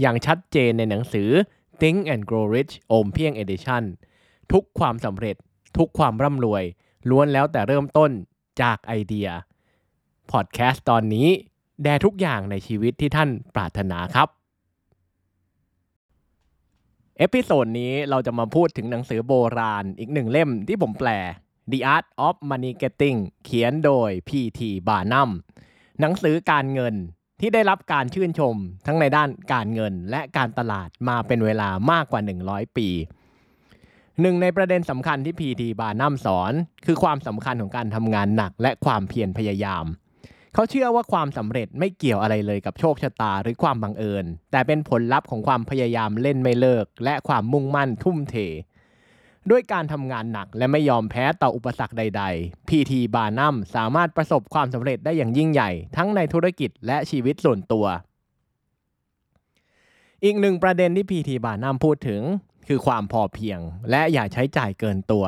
อย่างชัดเจนในหนังสือ Think and Grow Rich โอมเพียง Edition ทุกความสำเร็จ ทุกความร่ำรวย ล้วนแล้วแต่เริ่มต้นจากไอเดีย พอดแคสต์ตอนนี้ แด่ทุกอย่างในชีวิตที่ท่านปรารถนาครับ episode นี้เราจะมาพูดถึงหนังสือโบราณอีกหนึ่งเล่มที่ผมแปล The Art of Money Getting เขียนโดย P.T. Barnum หนังสือการเงิน ที่ได้รับการชื่นชมทั้งในด้านการเงินและการตลาดมาเป็นเวลามากกว่า 100 ปี หนึ่งในประเด็นสำคัญที่ P.T. Barnum สอน คือความสำคัญของการทำงานหนักและความเพียรพยายาม เขาเชื่อว่าความสำเร็จไม่เกี่ยวอะไรเลยกับโชคชะตาหรือความบังเอิญ แต่เป็นผลลัพธ์ของความพยายามเล่นไม่เลิก และความมุ่งมั่นทุ่มเท ด้วยการทำงานหนักและไม่ยอมแพ้ต่ออุปสรรคใด ๆ PT บานัมสามารถประสบความสำเร็จได้อย่างยิ่งใหญ่ ทั้งในธุรกิจและชีวิตส่วนตัว อีกหนึ่งประเด็นที่ PT บานัมพูดถึง คือความพอเพียง และอย่าใช้จ่ายเกินตัว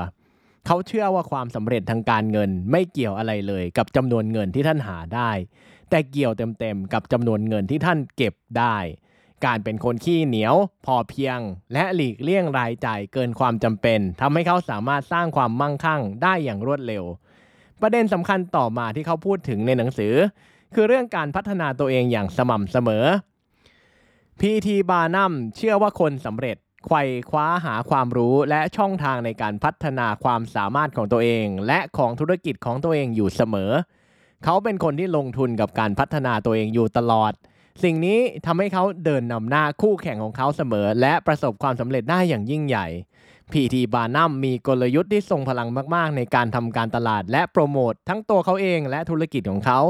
เขาเชื่อว่าความสำเร็จทางการเงินไม่เกี่ยวอะไรเลย กับจำนวนเงินที่ท่านหาได้ แต่เกี่ยวเต็มๆกับจำนวนเงินที่ท่านเก็บได้ การเป็นคนขี้เหนียว พอเพียง และหลีกเลี่ยงรายจ่ายเกินความจำเป็นทำให้เขาสามารถสร้างความมั่งคั่งได้อย่างรวดเร็ว ประเด็นสำคัญต่อมาที่เขาพูดถึงในหนังสือ คือเรื่องการพัฒนาตัวเองอย่างสม่ำเสมอ PT บานัมเชื่อว่าคนสำเร็จไขว่คว้าหาความรู้และช่องทางในการพัฒนาความสามารถของตัวเอง และของธุรกิจของตัวเองอยู่เสมอ เขาเป็นคนที่ลงทุนกับการพัฒนาตัวเองอยู่ตลอด สิ่งนี้ทำให้เขาเดินนำหน้าคู่แข่งของเขาเสมอ และประสบความสำเร็จได้อย่างยิ่งใหญ่ PT บานัมมีกลยุทธ์ที่ทรงพลังมาก ๆ ในการทำการตลาด และโปรโมททั้งตัวเขาเองและธุรกิจของเขา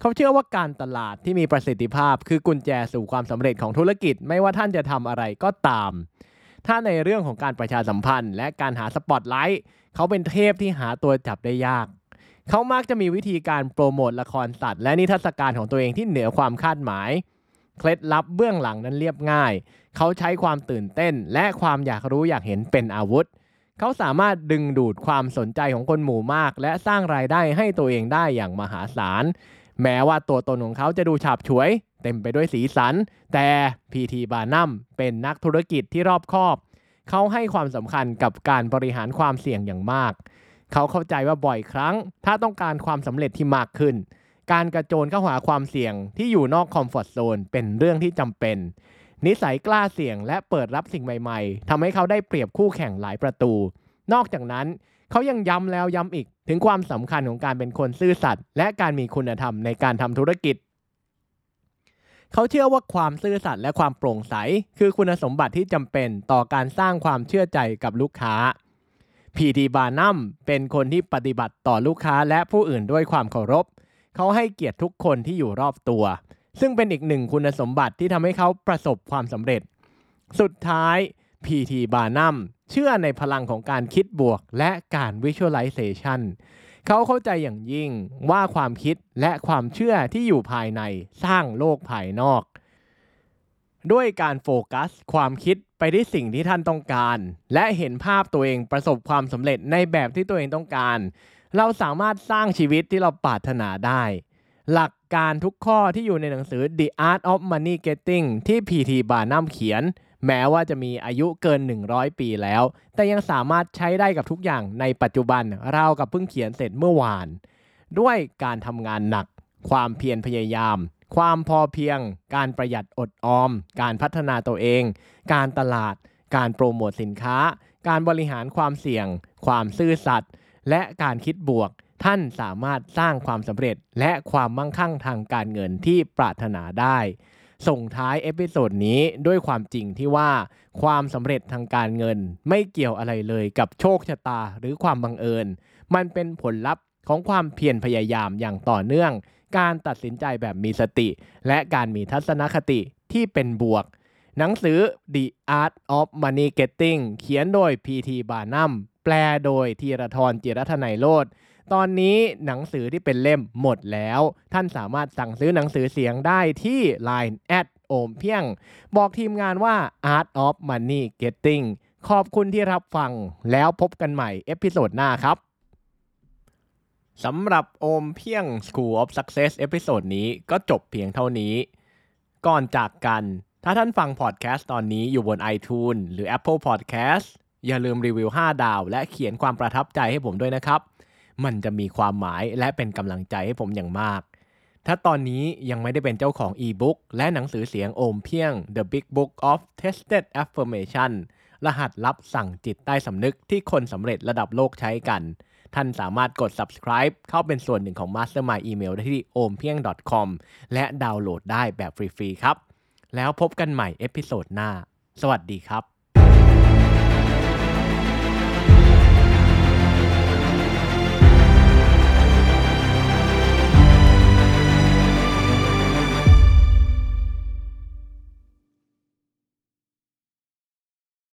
เขาเชื่อว่าการตลาดที่มีประสิทธิภาพ คือกุญแจสู่ความสำเร็จของธุรกิจไม่ว่าท่านจะทำอะไรก็ตาม ถ้าในเรื่องของการประชาสัมพันธ์ และการหาสปอตไลท์เขาเป็นเทพที่หาตัวจับได้ยาก เขามักจะมีวิธีการโปรโมทละครสัตว์ และนิทรรศการของตัวเองที่เหนือความคาดหมาย เคล็ดลับเบื้องหลังนั้นเรียบง่าย เขาใช้ความตื่นเต้น และความอยากรู้อยากเห็นเป็นอาวุธ เขาสามารถดึงดูดความสนใจของคนหมู่มาก และสร้างรายได้ให้ตัวเองได้อย่างมหาศาล แม้ว่าตัวตนของเขาจะดูฉาบฉวย เต็มไปด้วยสีสัน แต่ PT บานัมเป็นนักธุรกิจที่รอบคอบ เขาให้ความสำคัญกับการบริหารความเสี่ยงอย่างมาก เขาเข้าใจว่าบ่อยครั้ง ถ้าต้องการความสำเร็จที่มากขึ้น การกระโจนเข้าหาความเสี่ยงที่อยู่นอกคอมฟอร์ทโซนเป็นเรื่องที่จำเป็น นิสัยกล้าเสี่ยงและเปิดรับสิ่งใหม่ๆทำให้เขาได้เปรียบคู่แข่งหลายประตู นอกจากนั้นเขายังย้ำแล้วย้ำอีก ถึงความสำคัญของการเป็นคนซื่อสัตย์และการมีคุณธรรมในการทำธุรกิจเขาเชื่อว่าความซื่อสัตย์และความโปร่งใส คือคุณสมบัติที่จำเป็นต่อการสร้างความเชื่อใจกับลูกค้า พีทีบานัมเป็นคนที่ปฏิบัติต่อลูกค้าและผู้อื่นด้วยความเคารพ เขาให้เกียรติทุกคนที่อยู่รอบตัว ซึ่งเป็นอีกหนึ่งคุณสมบัติที่ทำให้เขาประสบความสำเร็จ สุดท้าย PT บานัมเชื่อในพลังของการคิดบวกและการ Visualization เขาเข้าใจอย่างยิ่งว่าความคิดและความเชื่อที่อยู่ภายในสร้างโลกภายนอก ด้วยการโฟกัส ความคิด ไปที่สิ่งที่ท่านต้องการ และเห็นภาพตัวเองประสบความสำเร็จในแบบที่ตัวเองต้องการ เราสามารถสร้างชีวิตที่เราปรารถนาได้ หลักการทุกข้อที่อยู่ในหนังสือ The Art of Money Getting ที่ PT บานัมเขียน แม้ว่าจะมีอายุเกิน 100 ปีแล้ว แต่ยังสามารถใช้ได้กับทุกอย่างในปัจจุบันราวกับเพิ่งเขียนเสร็จเมื่อวาน ด้วยการทำงานหนัก ความเพียรพยายาม ความพอเพียง การประหยัดอดออม การพัฒนาตัวเอง การตลาด การโปรโมทสินค้า การบริหารความเสี่ยง ความซื่อสัตย์และการคิดบวก ท่านสามารถสร้างความสำเร็จและความมั่งคั่งทางการเงินที่ปรารถนาได้ ส่งท้าย episode นี้ด้วยความจริงที่ว่า ความสำเร็จทางการเงิน ไม่เกี่ยวอะไรเลยกับโชคชะตาหรือความบังเอิญ มันเป็นผลลัพธ์ของความเพียรพยายามอย่างต่อเนื่อง การตัดสินใจแบบมีสติ และการมีทัศนคติที่เป็นบวก หนังสือ The Art of Money Getting เขียนโดย P.T. Barnum แปลโดยธีรทรจิรัทนัยโรธตอนนี้หนังสือที่เป็นเล่มหมดแล้ว ท่านสามารถสั่งซื้อหนังสือเสียงได้ที่ Line แอดโอมเพียง บอกทีมงานว่า Art of Money Getting ขอบคุณที่รับฟังแล้วพบกันใหม่ episode หน้าครับ สำหรับโอมเพียง School of Success episode นี้ก็จบเพียงเท่านี้ ก่อนจากกัน ถ้าท่านฟังพอดแคสต์ตอนนี้อยู่บน iTunes หรือ Apple Podcast อย่าลืมรีวิว 5 ดาว และเขียนความประทับใจให้ผมด้วยนะครับ มันจะมีความหมายและเป็นกำลังใจให้ผมอย่างมาก ถ้าตอนนี้ยังไม่ได้เป็นเจ้าของอีบุ๊กและหนังสือเสียงโอมเพียง The Big Book of Tested Affirmation รหัสลับสั่งจิตใต้สำนึกที่คนสำเร็จระดับโลกใช้กัน ท่านสามารถกด subscribe เข้าเป็นส่วนหนึ่งของ Mastermind Email ได้ที่ ompieng.com และดาวน์โหลดได้แบบฟรีๆครับ แล้วพบกันใหม่ episode หน้า สวัสดีครับ